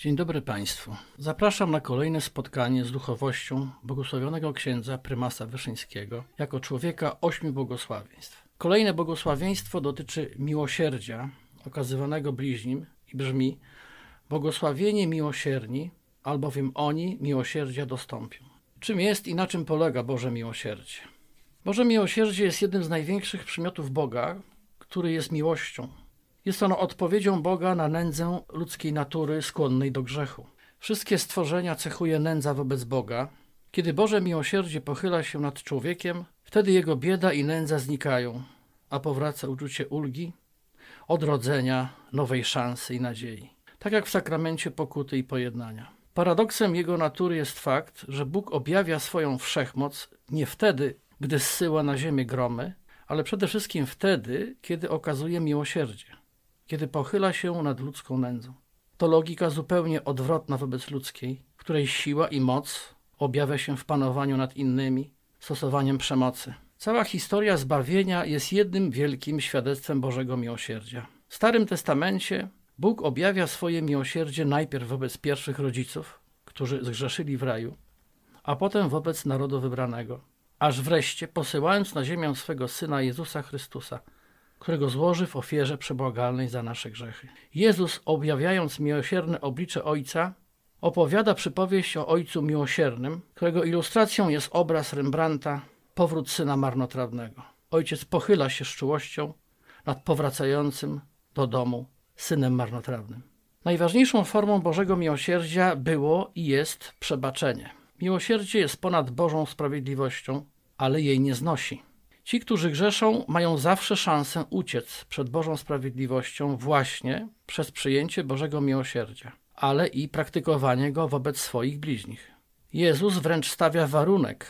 Dzień dobry Państwu. Zapraszam na kolejne spotkanie z duchowością błogosławionego księdza prymasa Wyszyńskiego jako człowieka ośmiu błogosławieństw. Kolejne błogosławieństwo dotyczy miłosierdzia okazywanego bliźnim i brzmi Błogosławienie miłosierni, albowiem oni miłosierdzia dostąpią. Czym jest i na czym polega Boże miłosierdzie? Boże miłosierdzie jest jednym z największych przymiotów Boga, który jest miłością. Jest ono odpowiedzią Boga na nędzę ludzkiej natury skłonnej do grzechu. Wszystkie stworzenia cechuje nędza wobec Boga. Kiedy Boże miłosierdzie pochyla się nad człowiekiem, wtedy jego bieda i nędza znikają, a powraca uczucie ulgi, odrodzenia, nowej szansy i nadziei. Tak jak w sakramencie pokuty i pojednania. Paradoksem jego natury jest fakt, że Bóg objawia swoją wszechmoc nie wtedy, gdy zsyła na ziemię gromy, ale przede wszystkim wtedy, kiedy okazuje miłosierdzie, kiedy pochyla się nad ludzką nędzą. To logika zupełnie odwrotna wobec ludzkiej, której siła i moc objawia się w panowaniu nad innymi, stosowaniem przemocy. Cała historia zbawienia jest jednym wielkim świadectwem Bożego miłosierdzia. W Starym Testamencie Bóg objawia swoje miłosierdzie najpierw wobec pierwszych rodziców, którzy zgrzeszyli w raju, a potem wobec narodu wybranego, aż wreszcie posyłając na ziemię swego Syna Jezusa Chrystusa, którego złoży w ofierze przebłagalnej za nasze grzechy. Jezus, objawiając miłosierne oblicze Ojca, opowiada przypowieść o Ojcu Miłosiernym, którego ilustracją jest obraz Rembrandta Powrót Syna Marnotrawnego. Ojciec pochyla się z czułością nad powracającym do domu Synem Marnotrawnym. Najważniejszą formą Bożego Miłosierdzia było i jest przebaczenie. Miłosierdzie jest ponad Bożą sprawiedliwością, ale jej nie znosi. Ci, którzy grzeszą, mają zawsze szansę uciec przed Bożą sprawiedliwością właśnie przez przyjęcie Bożego miłosierdzia, ale i praktykowanie go wobec swoich bliźnich. Jezus wręcz stawia warunek: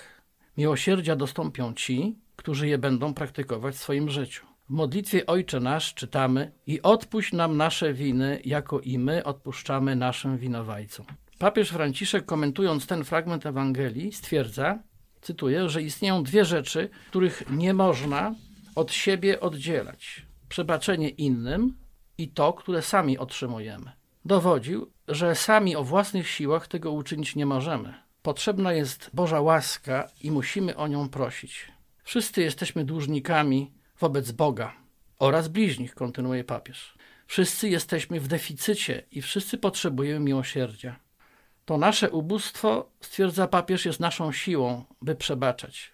miłosierdzia dostąpią ci, którzy je będą praktykować w swoim życiu. W modlitwie Ojcze Nasz czytamy: I odpuść nam nasze winy, jako i my odpuszczamy naszym winowajcom. Papież Franciszek, komentując ten fragment Ewangelii, stwierdza, cytuję, że istnieją dwie rzeczy, których nie można od siebie oddzielać: przebaczenie innym i to, które sami otrzymujemy. Dowodził, że sami o własnych siłach tego uczynić nie możemy. Potrzebna jest Boża łaska i musimy o nią prosić. Wszyscy jesteśmy dłużnikami wobec Boga oraz bliźnich, kontynuuje papież. Wszyscy jesteśmy w deficycie i wszyscy potrzebujemy miłosierdzia. To nasze ubóstwo, stwierdza papież, jest naszą siłą, by przebaczać.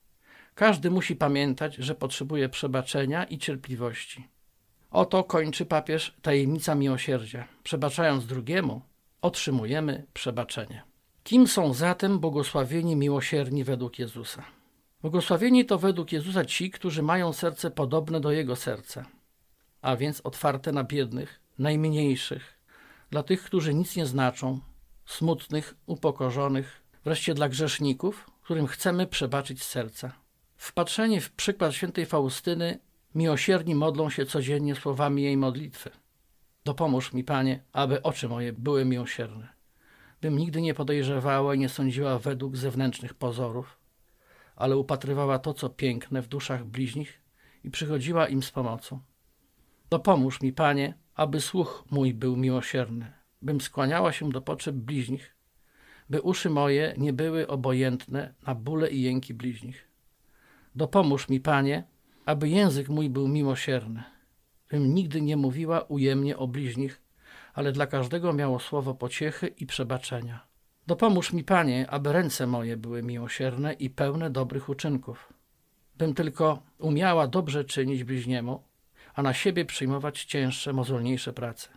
Każdy musi pamiętać, że potrzebuje przebaczenia i cierpliwości. Oto kończy papież tajemnica miłosierdzia. Przebaczając drugiemu, otrzymujemy przebaczenie. Kim są zatem błogosławieni miłosierni według Jezusa? Błogosławieni to według Jezusa ci, którzy mają serce podobne do Jego serca, a więc otwarte na biednych, najmniejszych, dla tych, którzy nic nie znaczą, smutnych, upokorzonych, wreszcie dla grzeszników, którym chcemy przebaczyć serca. Wpatrzeni w przykład świętej Faustyny, miłosierni modlą się codziennie słowami jej modlitwy. Dopomóż mi, Panie, aby oczy moje były miłosierne, bym nigdy nie podejrzewała i nie sądziła według zewnętrznych pozorów, ale upatrywała to, co piękne w duszach bliźnich i przychodziła im z pomocą. Dopomóż mi, Panie, aby słuch mój był miłosierny, bym skłaniała się do potrzeb bliźnich, by uszy moje nie były obojętne na bóle i jęki bliźnich. Dopomóż mi, Panie, aby język mój był miłosierny, bym nigdy nie mówiła ujemnie o bliźnich, ale dla każdego miało słowo pociechy i przebaczenia. Dopomóż mi, Panie, aby ręce moje były miłosierne i pełne dobrych uczynków, bym tylko umiała dobrze czynić bliźniemu, a na siebie przyjmować cięższe, mozolniejsze prace.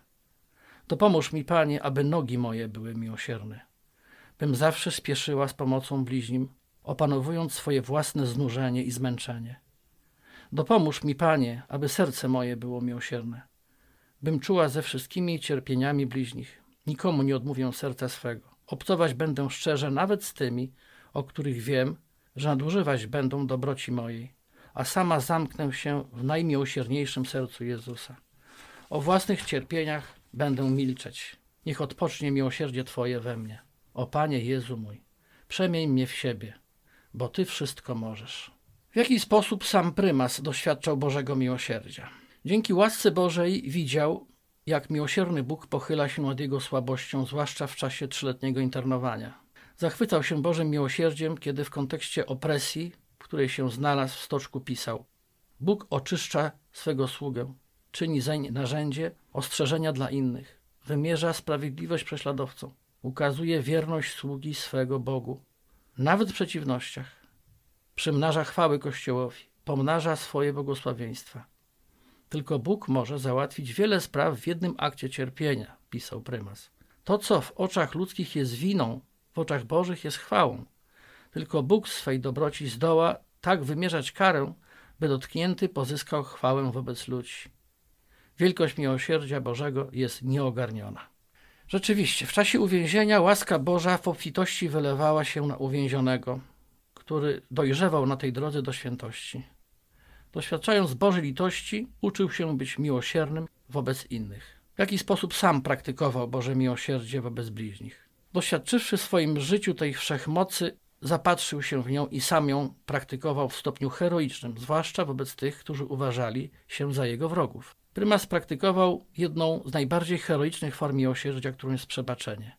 Dopomóż mi, Panie, aby nogi moje były miłosierne, bym zawsze spieszyła z pomocą bliźnim, opanowując swoje własne znużenie i zmęczenie. Dopomóż mi, Panie, aby serce moje było miłosierne, bym czuła ze wszystkimi cierpieniami bliźnich, nikomu nie odmówię serca swego. Obcować będę szczerze nawet z tymi, o których wiem, że nadużywać będą dobroci mojej, a sama zamknę się w najmiłosierniejszym sercu Jezusa. O własnych cierpieniach będę milczeć. Niech odpocznie miłosierdzie Twoje we mnie. O Panie Jezu mój, przemień mnie w siebie, bo Ty wszystko możesz. W jaki sposób sam prymas doświadczał Bożego miłosierdzia? Dzięki łasce Bożej widział, jak miłosierny Bóg pochyla się nad jego słabością, zwłaszcza w czasie trzyletniego internowania. Zachwycał się Bożym miłosierdziem, kiedy w kontekście opresji, w której się znalazł w stoczku pisał Bóg oczyszcza swego sługę, czyni zeń narzędzie ostrzeżenia dla innych, wymierza sprawiedliwość prześladowcom, ukazuje wierność sługi swego Bogu, nawet w przeciwnościach, przymnaża chwały Kościołowi, pomnaża swoje błogosławieństwa. Tylko Bóg może załatwić wiele spraw w jednym akcie cierpienia, pisał prymas. To, co w oczach ludzkich jest winą, w oczach Bożych jest chwałą. Tylko Bóg swej dobroci zdoła tak wymierzać karę, by dotknięty pozyskał chwałę wobec ludzi. Wielkość miłosierdzia Bożego jest nieogarniona. Rzeczywiście, w czasie uwięzienia łaska Boża w obfitości wylewała się na uwięzionego, który dojrzewał na tej drodze do świętości. Doświadczając Bożej litości, uczył się być miłosiernym wobec innych. W jaki sposób sam praktykował Boże miłosierdzie wobec bliźnich. Doświadczywszy w swoim życiu tej wszechmocy, zapatrzył się w nią i sam ją praktykował w stopniu heroicznym, zwłaszcza wobec tych, którzy uważali się za jego wrogów. Prymas praktykował jedną z najbardziej heroicznych form miłosierdzia, którą jest przebaczenie.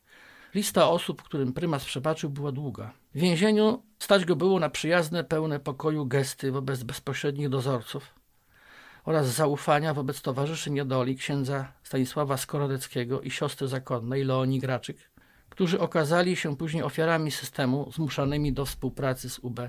Lista osób, którym prymas przebaczył, była długa. W więzieniu stać go było na przyjazne, pełne pokoju gesty wobec bezpośrednich dozorców oraz zaufania wobec towarzyszy niedoli księdza Stanisława Skorodeckiego i siostry zakonnej Leonii Graczyk, którzy okazali się później ofiarami systemu zmuszanymi do współpracy z UB.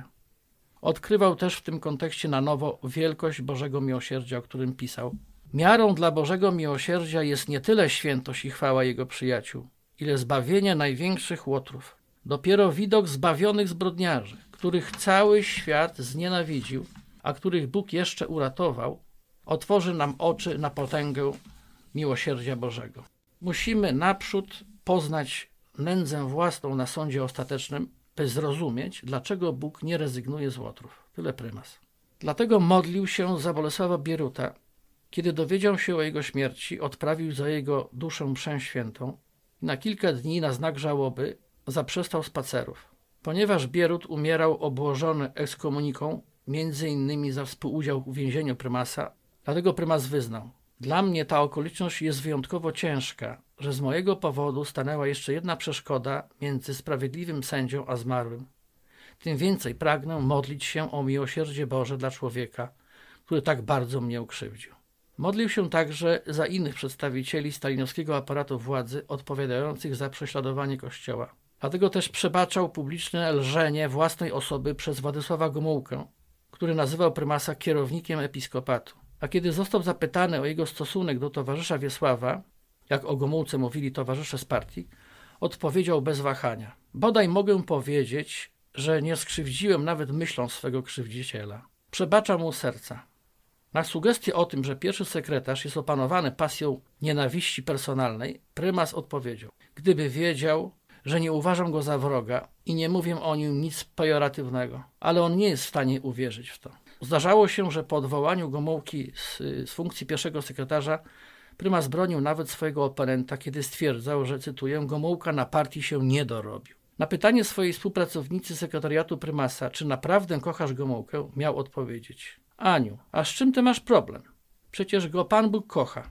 Odkrywał też w tym kontekście na nowo wielkość Bożego Miłosierdzia, o którym pisał. Miarą dla Bożego Miłosierdzia jest nie tyle świętość i chwała Jego przyjaciół, ile zbawienie największych łotrów. Dopiero widok zbawionych zbrodniarzy, których cały świat znienawidził, a których Bóg jeszcze uratował, otworzy nam oczy na potęgę miłosierdzia Bożego. Musimy naprzód poznać nędzę własną na sądzie ostatecznym, by zrozumieć, dlaczego Bóg nie rezygnuje z łotrów. Tyle prymas. Dlatego modlił się za Bolesława Bieruta. Kiedy dowiedział się o jego śmierci, odprawił za jego duszę mszę świętą i na kilka dni na znak żałoby zaprzestał spacerów. Ponieważ Bierut umierał obłożony ekskomuniką, między innymi za współudział w uwięzieniu prymasa, dlatego prymas wyznał – dla mnie ta okoliczność jest wyjątkowo ciężka, że z mojego powodu stanęła jeszcze jedna przeszkoda między sprawiedliwym sędzią a zmarłym. Tym więcej pragnę modlić się o miłosierdzie Boże dla człowieka, który tak bardzo mnie ukrzywdził. Modlił się także za innych przedstawicieli stalinowskiego aparatu władzy odpowiadających za prześladowanie Kościoła. Dlatego też przebaczał publiczne lżenie własnej osoby przez Władysława Gomułkę, który nazywał prymasa kierownikiem episkopatu. A kiedy został zapytany o jego stosunek do towarzysza Wiesława, jak o Gomułce mówili towarzysze z partii, odpowiedział bez wahania. Bodaj mogę powiedzieć, że nie skrzywdziłem nawet myślą swego krzywdziciela. Przebacza mu serca. Na sugestię o tym, że pierwszy sekretarz jest opanowany pasją nienawiści personalnej, prymas odpowiedział: Gdyby wiedział, że nie uważam go za wroga i nie mówię o nim nic pejoratywnego, ale on nie jest w stanie uwierzyć w to. Zdarzało się, że po odwołaniu Gomułki z, z funkcji pierwszego sekretarza prymas bronił nawet swojego oponenta, kiedy stwierdzał, że, cytuję, Gomułka na partii się nie dorobił. Na pytanie swojej współpracownicy sekretariatu prymasa, czy naprawdę kochasz Gomułkę, miał odpowiedzieć. Aniu, a z czym ty masz problem? Przecież go Pan Bóg kocha.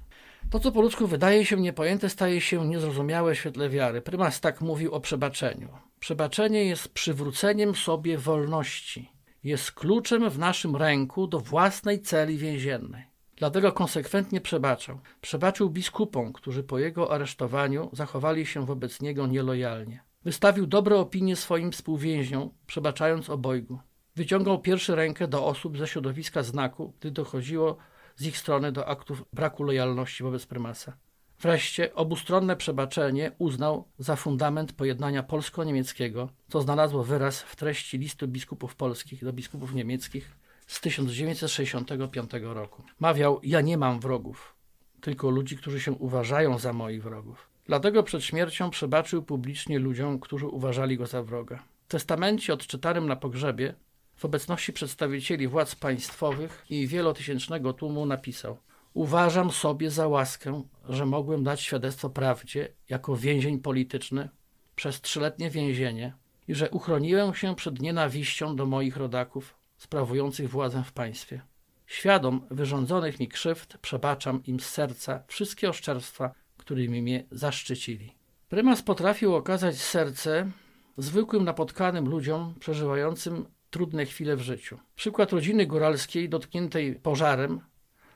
To, co po ludzku wydaje się niepojęte, staje się niezrozumiałe w świetle wiary. Prymas tak mówił o przebaczeniu. Przebaczenie jest przywróceniem sobie wolności jest kluczem w naszym ręku do własnej celi więziennej. Dlatego konsekwentnie przebaczał. Przebaczył biskupom, którzy po jego aresztowaniu zachowali się wobec niego nielojalnie. Wystawił dobre opinie swoim współwięźniom, przebaczając obojgu. Wyciągał pierwszy rękę do osób ze środowiska znaku, gdy dochodziło z ich strony do aktów braku lojalności wobec prymasa. Wreszcie obustronne przebaczenie uznał za fundament pojednania polsko-niemieckiego, co znalazło wyraz w treści listu biskupów polskich do biskupów niemieckich z 1965 roku. Mawiał: Ja nie mam wrogów, tylko ludzi, którzy się uważają za moich wrogów. Dlatego przed śmiercią przebaczył publicznie ludziom, którzy uważali go za wroga. W testamencie odczytanym na pogrzebie w obecności przedstawicieli władz państwowych i wielotysięcznego tłumu napisał: Uważam sobie za łaskę, że mogłem dać świadectwo prawdzie jako więzień polityczny przez trzyletnie więzienie i że uchroniłem się przed nienawiścią do moich rodaków sprawujących władzę w państwie. Świadom wyrządzonych mi krzywd przebaczam im z serca wszystkie oszczerstwa, którymi mnie zaszczycili. Prymas potrafił okazać serce zwykłym napotkanym ludziom przeżywającym trudne chwile w życiu. Przykład rodziny góralskiej dotkniętej pożarem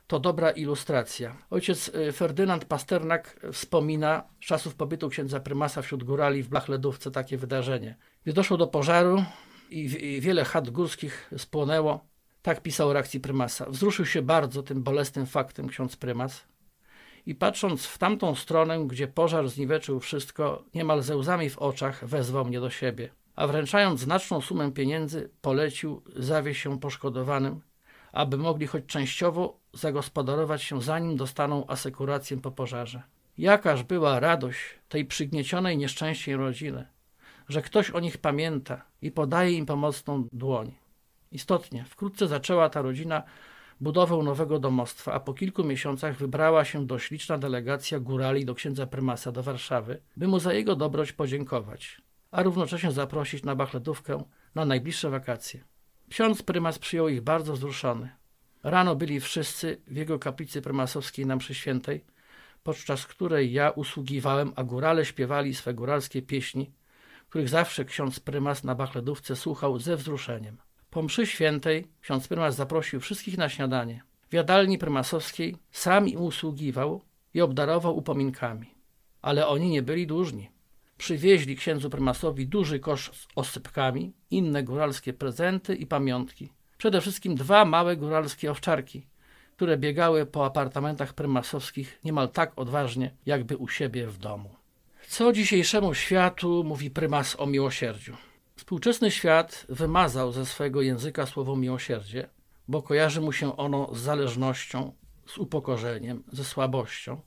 to dobra ilustracja. Ojciec y, Ferdynand Pasternak wspomina z czasów pobytu księdza prymasa wśród górali w Blachledówce takie wydarzenie. Gdy doszło do pożaru i wiele chat górskich spłonęło, tak pisał o reakcji prymasa. Wzruszył się bardzo tym bolesnym faktem ksiądz prymas i patrząc w tamtą stronę, gdzie pożar zniweczył wszystko, niemal ze łzami w oczach wezwał mnie do siebie. A wręczając znaczną sumę pieniędzy, polecił zawieść się poszkodowanym, aby mogli choć częściowo zagospodarować się, zanim dostaną asekurację po pożarze. Jakaż była radość tej przygniecionej nieszczęściem rodziny, że ktoś o nich pamięta i podaje im pomocną dłoń. Istotnie, wkrótce zaczęła ta rodzina budowę nowego domostwa, a po kilku miesiącach wybrała się dość delegacja górali do księdza prymasa do Warszawy, by mu za jego dobroć podziękować, a równocześnie zaprosić na bachletówkę na najbliższe wakacje. Ksiądz prymas przyjął ich bardzo wzruszony. Rano byli wszyscy w jego kaplicy prymasowskiej na mszy świętej, podczas której ja usługiwałem, a górale śpiewali swe góralskie pieśni, których zawsze ksiądz prymas na bachledówce słuchał ze wzruszeniem. Po mszy świętej ksiądz prymas zaprosił wszystkich na śniadanie. W jadalni prymasowskiej sam im usługiwał i obdarował upominkami. Ale oni nie byli dłużni. Przywieźli księdzu prymasowi duży kosz z osypkami, inne góralskie prezenty i pamiątki. Przede wszystkim dwa małe góralskie owczarki, które biegały po apartamentach prymasowskich niemal tak odważnie, jakby u siebie w domu. Co dzisiejszemu światu mówi prymas o miłosierdziu? Współczesny świat wymazał ze swojego języka słowo miłosierdzie, bo kojarzy mu się ono z zależnością, z upokorzeniem, ze słabością,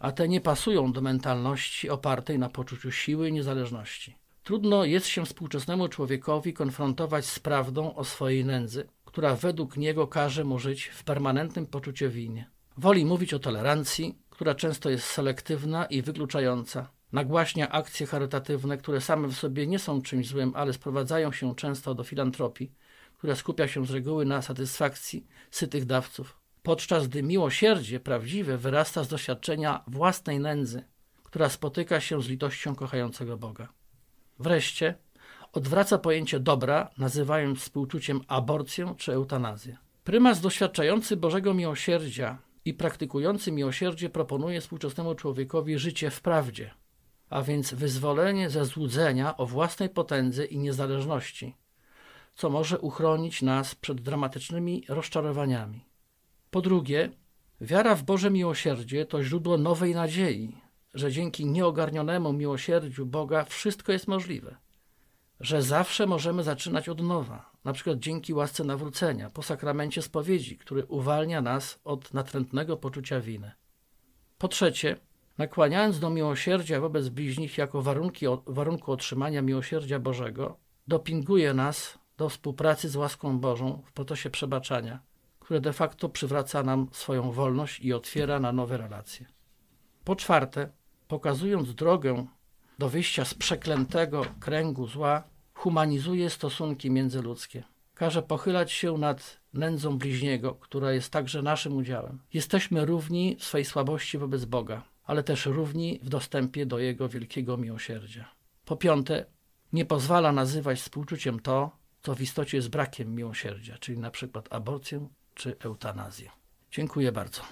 a te nie pasują do mentalności opartej na poczuciu siły i niezależności. Trudno jest się współczesnemu człowiekowi konfrontować z prawdą o swojej nędzy, która według niego każe mu żyć w permanentnym poczuciu winy. Woli mówić o tolerancji, która często jest selektywna i wykluczająca, nagłaśnia akcje charytatywne, które same w sobie nie są czymś złym, ale sprowadzają się często do filantropii, która skupia się z reguły na satysfakcji sytych dawców, podczas gdy miłosierdzie prawdziwe wyrasta z doświadczenia własnej nędzy, która spotyka się z litością kochającego Boga. Wreszcie odwraca pojęcie dobra, nazywając współczuciem aborcję czy eutanazję. Prymas doświadczający Bożego miłosierdzia i praktykujący miłosierdzie proponuje współczesnemu człowiekowi życie w prawdzie, a więc wyzwolenie ze złudzenia o własnej potędze i niezależności, co może uchronić nas przed dramatycznymi rozczarowaniami. Po drugie, wiara w Boże miłosierdzie to źródło nowej nadziei, że dzięki nieogarnionemu miłosierdziu Boga wszystko jest możliwe, że zawsze możemy zaczynać od nowa, na przykład dzięki łasce nawrócenia, po sakramencie spowiedzi, który uwalnia nas od natrętnego poczucia winy. Po trzecie, nakłaniając do miłosierdzia wobec bliźnich jako warunki, warunku otrzymania miłosierdzia Bożego, dopinguje nas do współpracy z łaską Bożą w procesie przebaczania, które de facto przywraca nam swoją wolność i otwiera na nowe relacje. Po czwarte, pokazując drogę do wyjścia z przeklętego kręgu zła, humanizuje stosunki międzyludzkie. Każe pochylać się nad nędzą bliźniego, która jest także naszym udziałem. Jesteśmy równi w swej słabości wobec Boga ale też równi w dostępie do Jego wielkiego miłosierdzia. Po piąte, nie pozwala nazywać współczuciem to, co w istocie jest brakiem miłosierdzia, czyli na przykład aborcję czy eutanazję. Dziękuję bardzo.